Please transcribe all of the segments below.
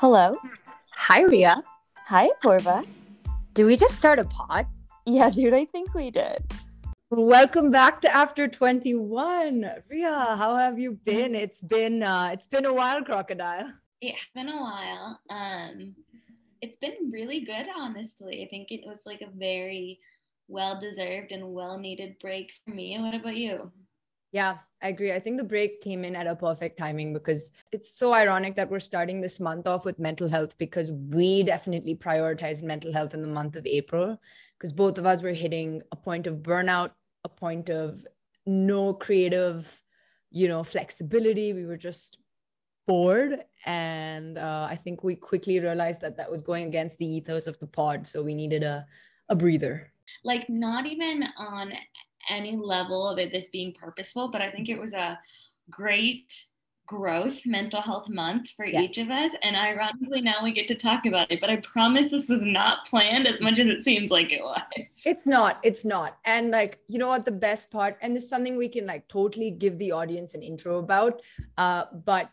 Hello. Hi, Ria. Hi, Purva. Did we just start a pod? Yeah, dude, I think we did. Welcome back to After 21. Ria, how have you been? It's been uh it's been a while, crocodile. It's been a while. Um it's been really good, honestly. I think it was like a very well deserved and well needed break for me. And what about you? Yeah, I agree. I think the break came in at a perfect timing because it's so ironic that we're starting this month off with mental health because we definitely prioritized mental health in the month of April because both of us were hitting a point of burnout, a point of no creative, you know, flexibility. We were just bored. And uh, I think we quickly realized that that was going against the ethos of the pod. So we needed a, a breather. Like, not even on any level of it this being purposeful, but I think it was a great growth mental health month for yes. each of us. And ironically now we get to talk about it but i promise this was not planned as much as it seems like it was. It's not it's not. And like you know what the best part and there's something we can like totally give the audience an intro about uh, but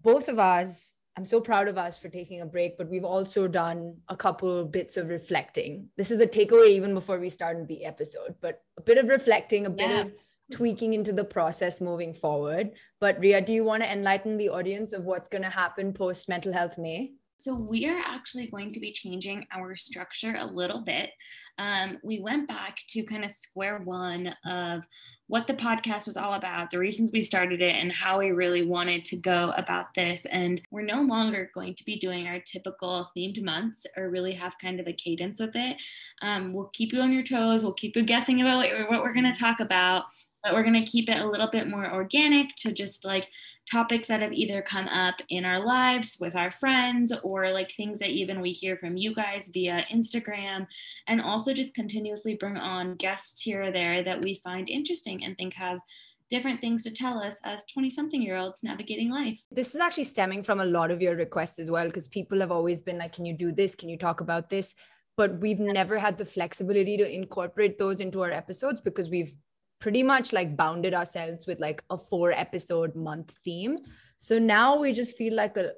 both of us I'm so proud of us for taking a break, but we've also done a couple bits of reflecting. This is a takeaway even before we started the episode, but a bit of reflecting, a bit yeah. of tweaking into the process moving forward. But Ria, do you want to enlighten the audience of what's going to happen post Mental Health May? So, we are actually going to be changing our structure a little bit. Um, we went back to kind of square one of what the podcast was all about, the reasons we started it, and how we really wanted to go about this. And we're no longer going to be doing our typical themed months or really have kind of a cadence with it. Um, we'll keep you on your toes, we'll keep you guessing about what, what we're going to talk about but we're going to keep it a little bit more organic to just like topics that have either come up in our lives with our friends or like things that even we hear from you guys via Instagram. And also just continuously bring on guests here or there that we find interesting and think have different things to tell us as 20 something year olds navigating life. This is actually stemming from a lot of your requests as well because people have always been like can you do this? Can you talk about this? But we've never had the flexibility to incorporate those into our episodes because we've pretty much like bounded ourselves with like a four episode month theme. So now we just feel like a,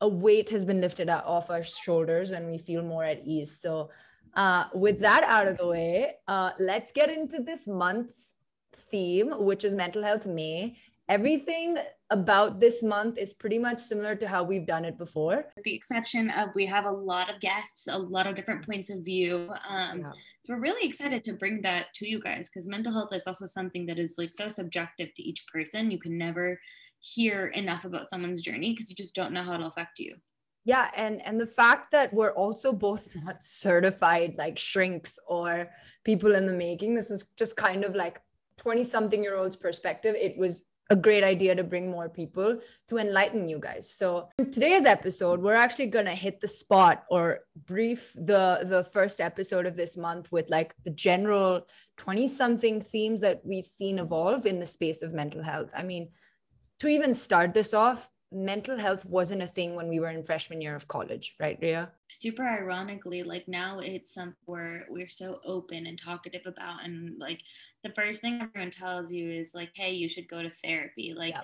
a weight has been lifted off our shoulders and we feel more at ease. So, uh, with that out of the way, uh, let's get into this month's theme, which is Mental Health May everything about this month is pretty much similar to how we've done it before. With the exception of we have a lot of guests, a lot of different points of view. Um, yeah. So we're really excited to bring that to you guys because mental health is also something that is like so subjective to each person. You can never hear enough about someone's journey because you just don't know how it'll affect you. Yeah, and and the fact that we're also both not certified like shrinks or people in the making. This is just kind of like 20 something year olds perspective. It was a great idea to bring more people to enlighten you guys. So today's episode, we're actually gonna hit the spot or brief the the first episode of this month with like the general 20 something themes that we've seen evolve in the space of mental health. I mean, to even start this off, mental health wasn't a thing when we were in freshman year of college, right, Ria? Super ironically, like now it's something where we're so open and talkative about, and like the first thing everyone tells you is like, hey, you should go to therapy. Like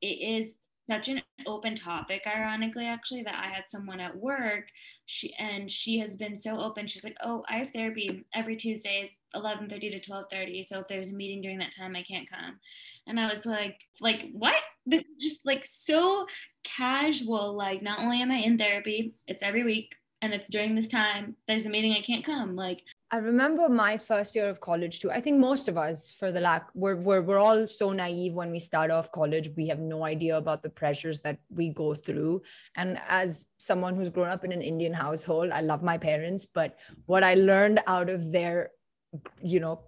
it is such an open topic ironically actually that i had someone at work she and she has been so open. She's like oh i have therapy every tuesdays 11.30 to 12.30 so if there's a meeting during that time i can't come. And i was like like what? This is just like so casual like not only am i in therapy it's every week and it's during this time there's a meeting i can't come like I remember my first year of college too. I think most of us, for the lack, we're, we're, we're all so naive when we start off college. We have no idea about the pressures that we go through. And as someone who's grown up in an Indian household, I love my parents, but what I learned out of their, you know,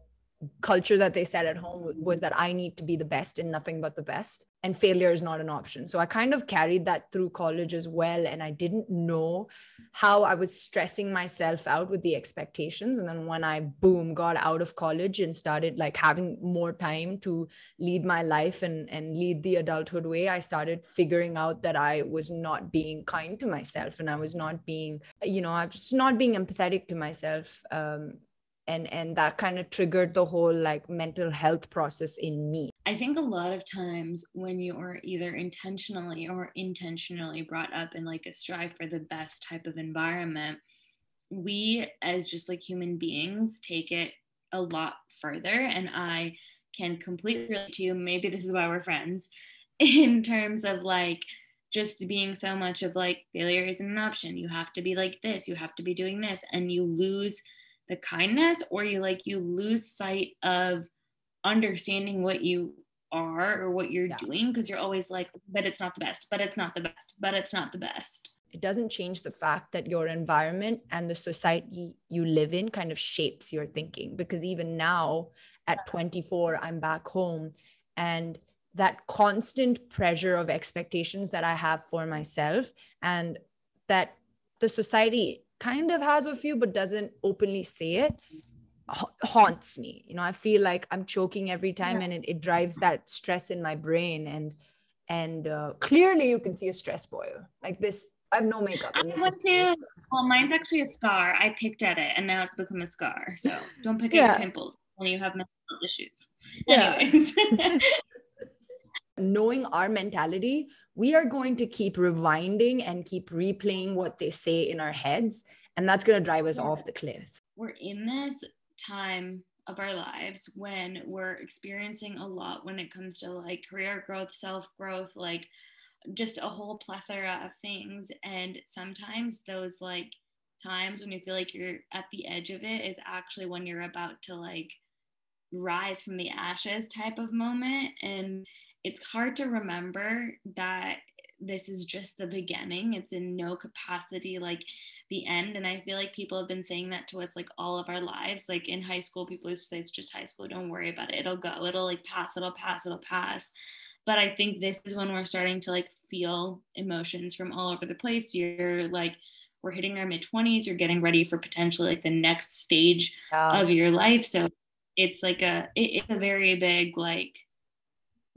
culture that they set at home was that I need to be the best and nothing but the best. And failure is not an option. So I kind of carried that through college as well. And I didn't know how I was stressing myself out with the expectations. And then when I, boom, got out of college and started like having more time to lead my life and, and lead the adulthood way, I started figuring out that I was not being kind to myself and I was not being, you know, I was just not being empathetic to myself. Um, and and that kind of triggered the whole like mental health process in me i think a lot of times when you're either intentionally or intentionally brought up in like a strive for the best type of environment, we as just like human beings take it a lot further. And I can completely relate to you. Maybe this is why we're friends in terms of like just being so much of like failure isn't an option. You have to be like this, you have to be doing this, and you lose the kindness or you like you lose sight of understanding what you are or what you're yeah. doing because you're always like, but it's not the best, but it's not the best, but it's not the best. It doesn't change the fact that your environment and the society you live in kind of shapes your thinking. Because even now at 24, I'm back home and that constant pressure of expectations that I have for myself and that the society kind of has a few but doesn't openly say it haunts me. You know i feel like i'm choking every time yeah. and it, it drives that stress in my brain and and uh, clearly you can see a stress boil. Like this i have no makeup I want to, well mine's actually a scar. I picked at it and now it's become a scar. So don't pick yeah. at your pimples when you have mental issues. Anyways knowing our mentality we are going to keep rewinding and keep replaying what they say in our heads and that's going to drive us off the cliff we're in this time of our lives when we're experiencing a lot when it comes to like career growth, self growth, like just a whole plethora of things. And sometimes those like times when you feel like you're at the edge of it is actually when you're about to like rise from the ashes type of moment. And it's hard to remember that this is just the beginning. It's in no capacity like the end. And I feel like people have been saying that to us like all of our lives. Like in high school, people used to say it's just high school. Don't worry about it. It'll go. It'll like pass. It'll pass. It'll pass. But I think this is when we're starting to like feel emotions from all over the place. You're like, we're hitting our mid 20s. You're getting ready for potentially like the next stage yeah. of your life. So it's like a, it, it's a very big like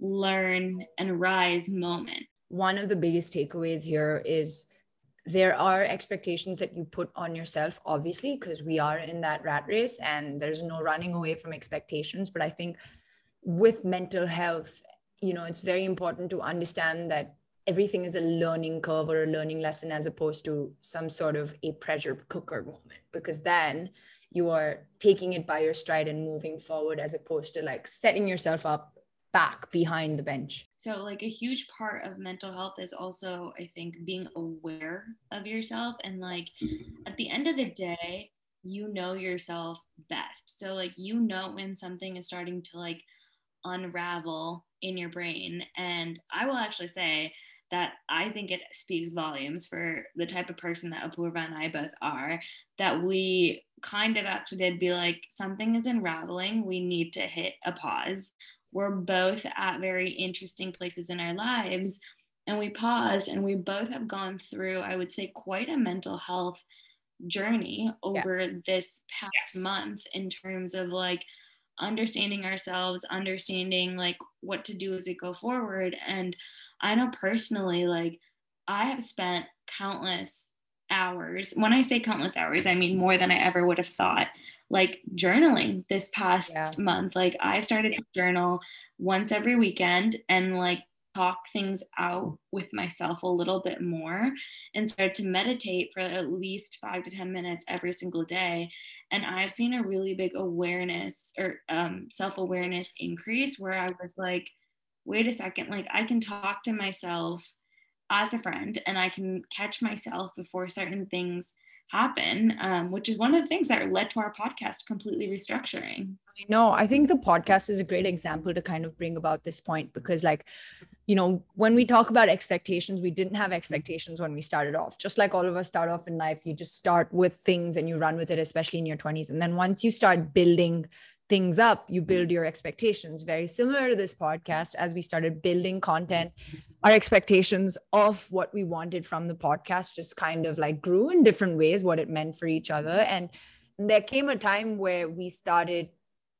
learn and rise moment? One of the biggest takeaways here is there are expectations that you put on yourself obviously because we are in that rat race and there's no running away from expectations. But i think with mental health you know it's very important to understand that everything is a learning curve or a learning lesson as opposed to some sort of a pressure cooker moment because then you are taking it by your stride and moving forward as opposed to like setting yourself up back behind the bench. So, like, a huge part of mental health is also, I think, being aware of yourself. And, like, mm-hmm. at the end of the day, you know yourself best. So, like, you know when something is starting to, like, unravel in your brain. And I will actually say, that I think it speaks volumes for the type of person that Apurva and I both are, that we kind of actually did be like, something is unraveling. We need to hit a pause we're both at very interesting places in our lives. And we paused and we both have gone through, I would say, quite a mental health journey over yes. this past yes. month in terms of like understanding ourselves, understanding like what to do as we go forward. And I know personally, like, I have spent countless hours. When I say countless hours, I mean more than I ever would have thought like journaling this past yeah. month. Like I've started to journal once every weekend and like talk things out with myself a little bit more and start to meditate for at least five to 10 minutes every single day. And I've seen a really big awareness or um, self awareness increase where I was like, wait a second, like I can talk to myself as a friend and I can catch myself before certain things happen, um, which is one of the things that led to our podcast completely restructuring. I know. I think the podcast is a great example to kind of bring about this point because, like, you know, when we talk about expectations, we didn't have expectations when we started off. Just like all of us start off in life, you just start with things and you run with it, especially in your 20s. And then once you start building things up, you build your expectations. Very similar to this podcast, as we started building content, our expectations of what we wanted from the podcast just kind of like grew in different ways, what it meant for each other. And there came a time where we started.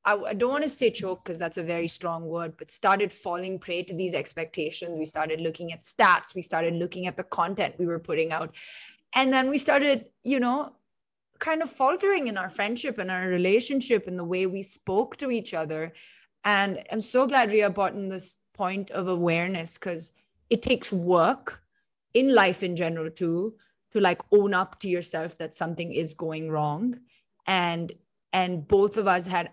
I, don't want to say choke because that's a very strong word, but started falling prey to these expectations. We started looking at stats. We started looking at the content we were putting out. And then we started, you know, kind of faltering in our friendship and our relationship and the way we spoke to each other. And I'm so glad Ria brought in this point of awareness because it takes work in life in general too to like own up to yourself that something is going wrong. And and both of us had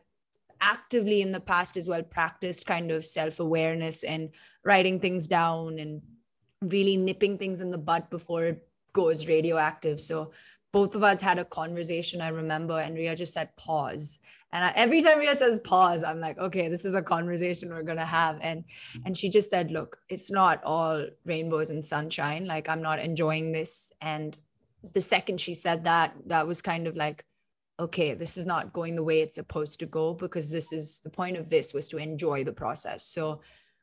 actively in the past as well practiced kind of self-awareness and writing things down and really nipping things in the butt before it goes radioactive. So both of us had a conversation i remember and ria just said pause. And I, every time ria says pause i'm like okay this is a conversation we're going to have. And mm-hmm. and she just said look it's not all rainbows and sunshine. Like i'm not enjoying this. And the second she said that that was kind of like okay this is not going the way it's supposed to go because this is the point of this was to enjoy the process. So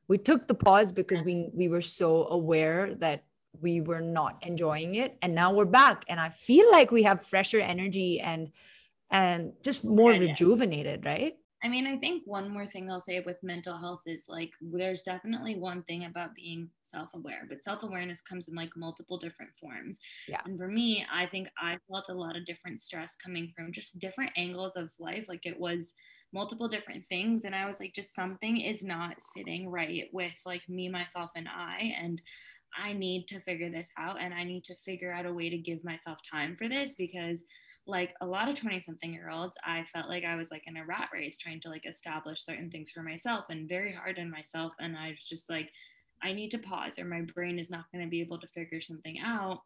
we took the pause because we we were so aware that we were not enjoying it and now we're back and i feel like we have fresher energy and and just more rejuvenated right I mean, I think one more thing I'll say with mental health is like there's definitely one thing about being self aware, but self awareness comes in like multiple different forms. Yeah. And for me, I think I felt a lot of different stress coming from just different angles of life. Like it was multiple different things. And I was like, just something is not sitting right with like me, myself, and I. And I need to figure this out and I need to figure out a way to give myself time for this because like a lot of 20 something year olds i felt like i was like in a rat race trying to like establish certain things for myself and very hard on myself and i was just like i need to pause or my brain is not going to be able to figure something out.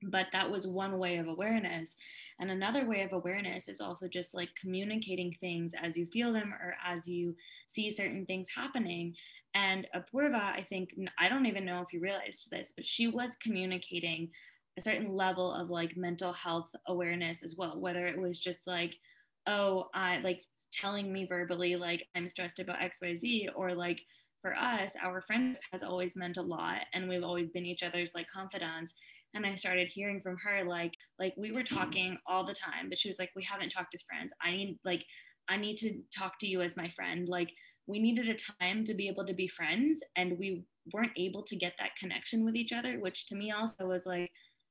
But that was one way of awareness. And another way of awareness is also just like communicating things as you feel them or as you see certain things happening and apurva i think i don't even know if you realized this but she was communicating a certain level of like mental health awareness as well whether it was just like oh i like telling me verbally like i'm stressed about xyz or like for us our friendship has always meant a lot and we've always been each other's like confidants. And i started hearing from her like like we were mm-hmm. talking all the time but she was like we haven't talked as friends. I need like i need to talk to you as my friend. Like we needed a time to be able to be friends and we weren't able to get that connection with each other which to me also was like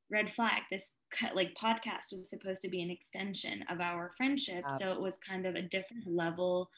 red flag. This like podcast was supposed to be an extension of our friendship so it was kind of a different level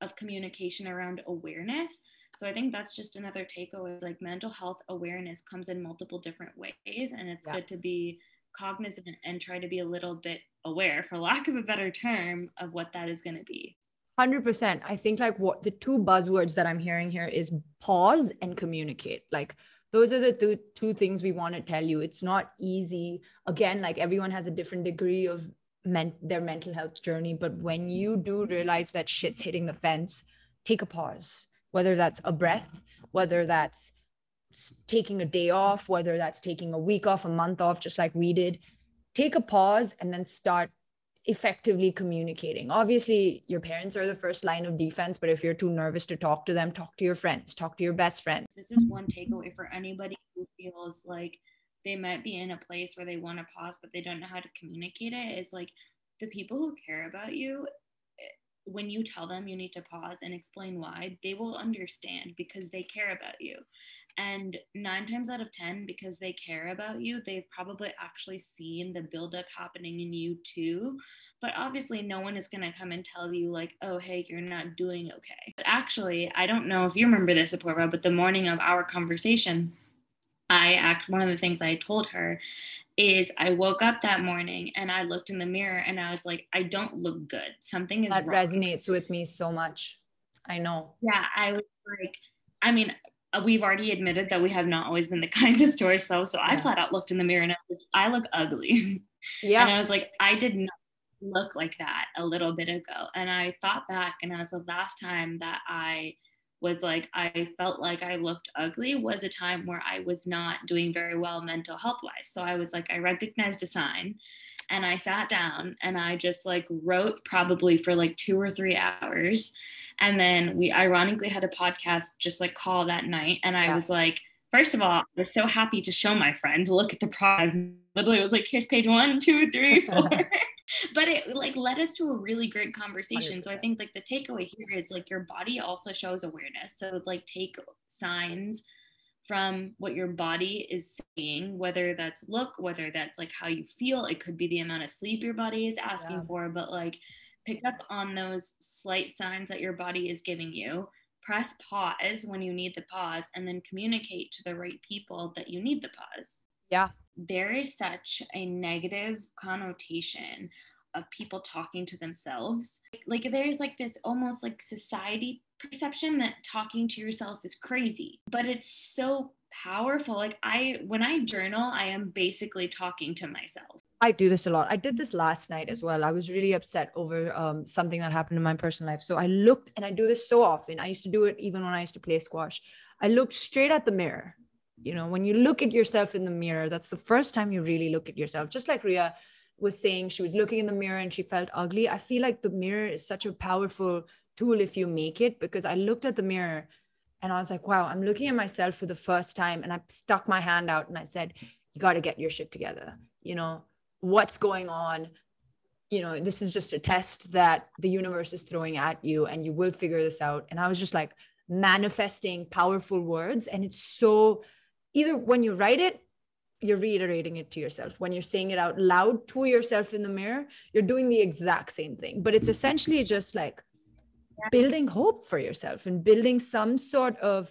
of communication around awareness. So i think that's just another takeaway is like mental health awareness comes in multiple different ways and it's yeah. good to be cognizant and try to be a little bit aware for lack of a better term of what that is going to be 100% i think like what the two buzzwords that i'm hearing here is pause and communicate. Like those are the two, two things we want to tell you. It's not easy. Again like everyone has a different degree of men- their mental health journey but when you do realize that shit's hitting the fence take a pause. Whether that's a breath whether that's taking a day off whether that's taking a week off a month off just like we did take a pause and then start effectively communicating. Obviously, your parents are the first line of defense, but if you're too nervous to talk to them, talk to your friends, talk to your best friend. This is one takeaway for anybody who feels like they might be in a place where they want to pause, but they don't know how to communicate it. Is like the people who care about you when you tell them you need to pause and explain why, they will understand because they care about you. And nine times out of 10, because they care about you, they've probably actually seen the buildup happening in you too. But obviously, no one is going to come and tell you, like, oh, hey, you're not doing okay. But actually, I don't know if you remember this, Apurva, but the morning of our conversation, I act one of the things I told her is I woke up that morning and I looked in the mirror and I was like, I don't look good. Something is that wrong. resonates with me so much. I know. Yeah, I was like, I mean, uh, we've already admitted that we have not always been the kindest to ourselves. So yeah. I flat out looked in the mirror and I, was, like, I look ugly. Yeah. and I was like, I did not look like that a little bit ago. And I thought back and I was the last time that I was like I felt like I looked ugly was a time where I was not doing very well mental health wise. So I was like, I recognized a sign and I sat down and I just like wrote probably for like two or three hours. And then we ironically had a podcast just like call that night. And I yeah. was like, first of all, I was so happy to show my friend, look at the product. Literally, it was like, here's page one, two, three, four but it like led us to a really great conversation 100%. so i think like the takeaway here is like your body also shows awareness so like take signs from what your body is saying whether that's look whether that's like how you feel it could be the amount of sleep your body is asking yeah. for but like pick up on those slight signs that your body is giving you, press pause when you need the pause, and then communicate to the right people that you need the pause. Yeah. There is such a negative connotation of people talking to themselves. Like there's like this almost like society perception that talking to yourself is crazy, but it's so powerful. Like I when I journal, I am basically talking to myself. I do this a lot. I did this last night as well. I was really upset over um, something that happened in my personal life. So I looked, and I do this so often. I used to do it even when I used to play squash. I looked straight at the mirror. You know, when you look at yourself in the mirror, that's the first time you really look at yourself. Just like Ria was saying, she was looking in the mirror and she felt ugly. I feel like the mirror is such a powerful tool if you make it, because I looked at the mirror and I was like, wow, I'm looking at myself for the first time. And I stuck my hand out and I said, you got to get your shit together. You know, what's going on? You know, this is just a test that the universe is throwing at you and you will figure this out. And I was just like manifesting powerful words. And it's so either when you write it, you're reiterating it to yourself. When you're saying it out loud to yourself in the mirror, you're doing the exact same thing. But it's hmm. essentially just like building hope for yourself and building some sort of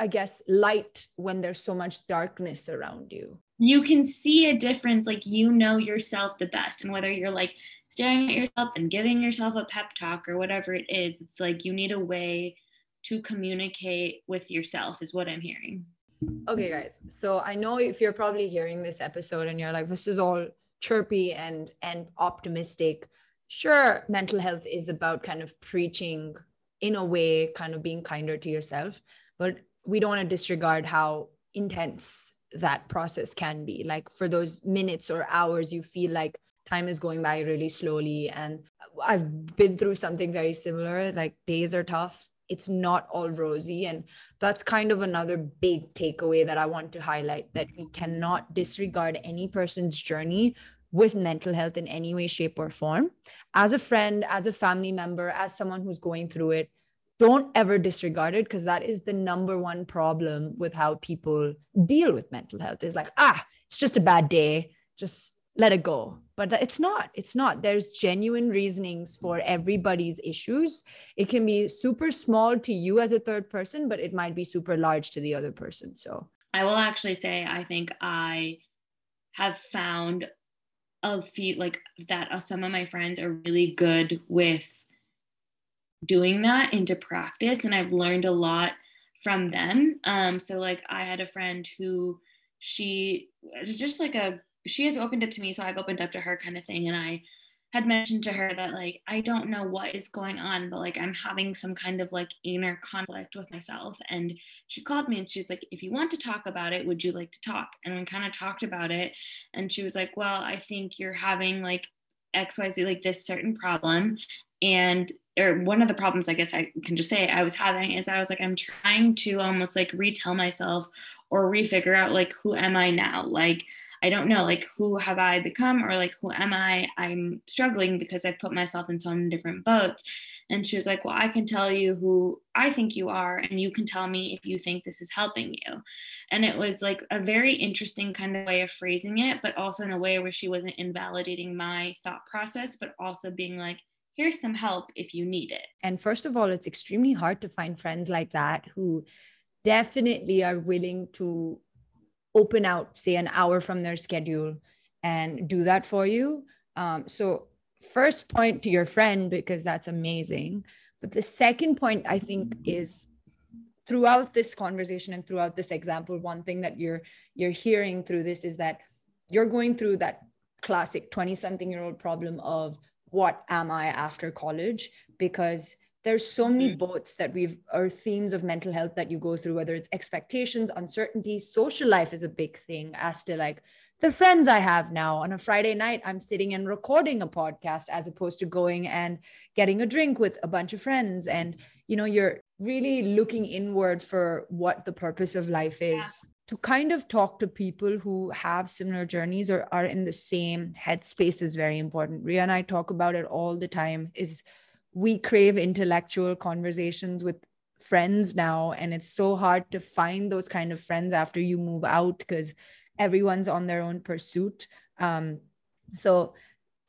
i guess light when there's so much darkness around you. You can see a difference like you know yourself the best. And whether you're like staring at yourself and giving yourself a pep talk or whatever it is it's like you need a way to communicate with yourself is what i'm hearing okay guys. So i know if you're probably hearing this episode and you're like this is all chirpy and and optimistic. Sure mental health is about kind of preaching in a way kind of being kinder to yourself but we don't want to disregard how intense that process can be. Like for those minutes or hours you feel like time is going by really slowly and i've been through something very similar. Like days are tough it's not all rosy and that's kind of another big takeaway that i want to highlight that we cannot disregard any person's journey with mental health in any way, shape, or form. As a friend, as a family member, as someone who's going through it, don't ever disregard it because that is the number one problem with how people deal with mental health is like, ah, it's just a bad day. Just let it go. But it's not. It's not. There's genuine reasonings for everybody's issues. It can be super small to you as a third person, but it might be super large to the other person. So I will actually say, I think I have found a few like that uh, some of my friends are really good with doing that into practice and i've learned a lot from them um so like i had a friend who she just like a she has opened up to me so i've opened up to her kind of thing and i had mentioned to her that like I don't know what is going on, but like I'm having some kind of like inner conflict with myself. And she called me and she's like, if you want to talk about it, would you like to talk? And we kind of talked about it. And she was like, well, I think you're having like XYZ, like this certain problem. And or one of the problems I guess I can just say I was having is I was like, I'm trying to almost like retell myself or refigure out like who am I now? Like I don't know, like, who have I become or like, who am I? I'm struggling because I've put myself in so many different boats. And she was like, Well, I can tell you who I think you are, and you can tell me if you think this is helping you. And it was like a very interesting kind of way of phrasing it, but also in a way where she wasn't invalidating my thought process, but also being like, Here's some help if you need it. And first of all, it's extremely hard to find friends like that who definitely are willing to open out, say, an hour from their schedule and do that for you. Um, so, first point to your friend, because that's amazing. But the second point, I think, is throughout this conversation and throughout this example, one thing that you're you're hearing through this is that you're going through that classic 20 something year old problem of what am I after college? Because there's so many mm-hmm. boats that we've or themes of mental health that you go through whether it's expectations uncertainties social life is a big thing as to like the friends i have now on a friday night i'm sitting and recording a podcast as opposed to going and getting a drink with a bunch of friends and you know you're really looking inward for what the purpose of life is yeah. to kind of talk to people who have similar journeys or are in the same headspace is very important ria and i talk about it all the time is we crave intellectual conversations with friends now and it's so hard to find those kind of friends after you move out because everyone's on their own pursuit um, so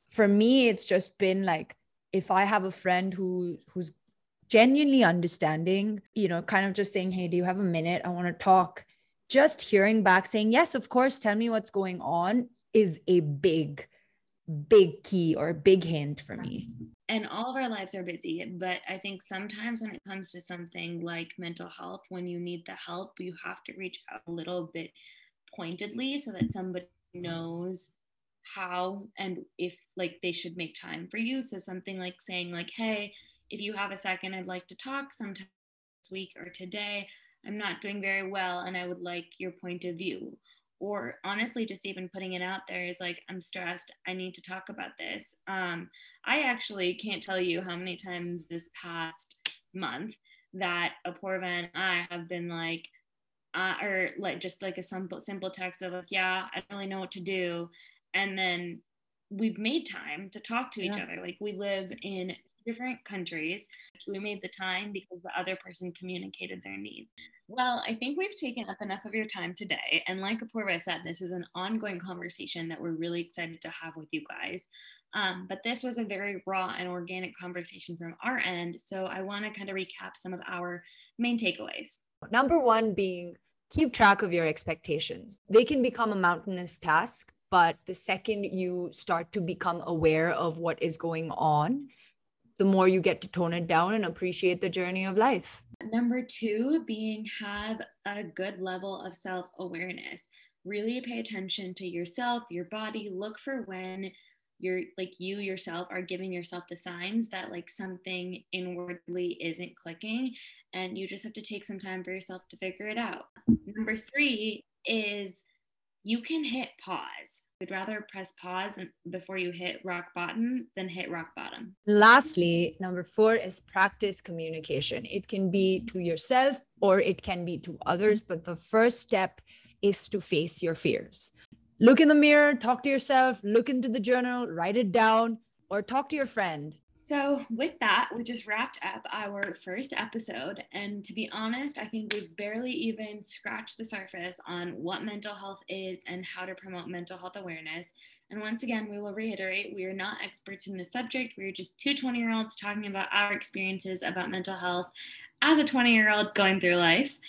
for me it's just been like if I have a friend who who's genuinely understanding, you know, kind of just saying, Hey, do you have a minute? I want to talk. Just hearing back saying, Yes, of course, tell me what's going on is a big, big key or big hint for me. And all of our lives are busy, but I think sometimes when it comes to something like mental health, when you need the help, you have to reach out a little bit pointedly so that somebody knows how and if like they should make time for you. So something like saying like hey if you have a second i'd like to talk sometime this week or today. I'm not doing very well and i would like your point of view or honestly just even putting it out there is like i'm stressed. I need to talk about this. Um, i actually can't tell you how many times this past month that Apurva and i have been like uh, or like just like a simple simple text of like yeah i don't really know what to do. And then we've made time to talk to each yeah. other. Like we live in different countries we made the time because the other person communicated their need well i think we've taken up enough of your time today. And like apurva said this is an ongoing conversation that we're really excited to have with you guys. Um, but this was a very raw and organic conversation from our end. So i want to kind of recap some of our main takeaways. Number one being keep track of your expectations. They can become a mountainous task but the second you start to become aware of what is going on, the more you get to tone it down and appreciate the journey of life. Number two, being have a good level of self awareness. Really pay attention to yourself, your body. Look for when you're like you yourself are giving yourself the signs that like something inwardly isn't clicking and you just have to take some time for yourself to figure it out. Number three is you can hit pause. I'd rather press pause before you hit rock bottom than hit rock bottom. Lastly, number four is practice communication. It can be to yourself or it can be to others, but the first step is to face your fears. Look in the mirror, talk to yourself, look into the journal, write it down, or talk to your friend. So, with that, we just wrapped up our first episode. And to be honest, I think we've barely even scratched the surface on what mental health is and how to promote mental health awareness. And once again, we will reiterate we are not experts in this subject. We are just two 20 year olds talking about our experiences about mental health as a 20 year old going through life.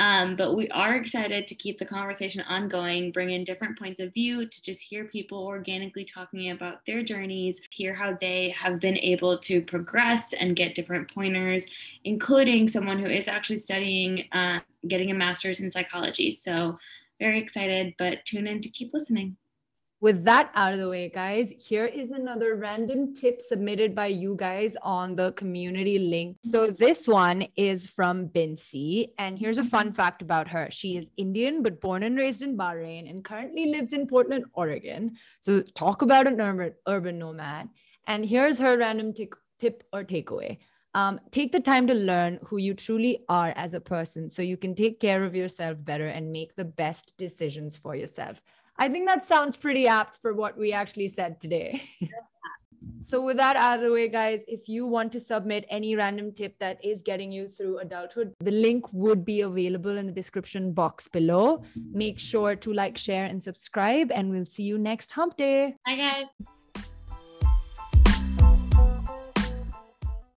Um, but we are excited to keep the conversation ongoing, bring in different points of view to just hear people organically talking about their journeys, hear how they have been able to progress and get different pointers, including someone who is actually studying, uh, getting a master's in psychology. So, very excited, but tune in to keep listening with that out of the way, guys, here is another random tip submitted by you guys on the community link. So this one is from Bincy. And here's a fun fact about her. She is Indian, but born and raised in Bahrain and currently lives in Portland, Oregon. So talk about an urban, urban nomad. And here's her random t- tip or takeaway. Um, take the time to learn who you truly are as a person so you can take care of yourself better and make the best decisions for yourself. I think that sounds pretty apt for what we actually said today. so, with that out of the way, guys, if you want to submit any random tip that is getting you through adulthood, the link would be available in the description box below. Make sure to like, share, and subscribe, and we'll see you next hump day. Bye, guys.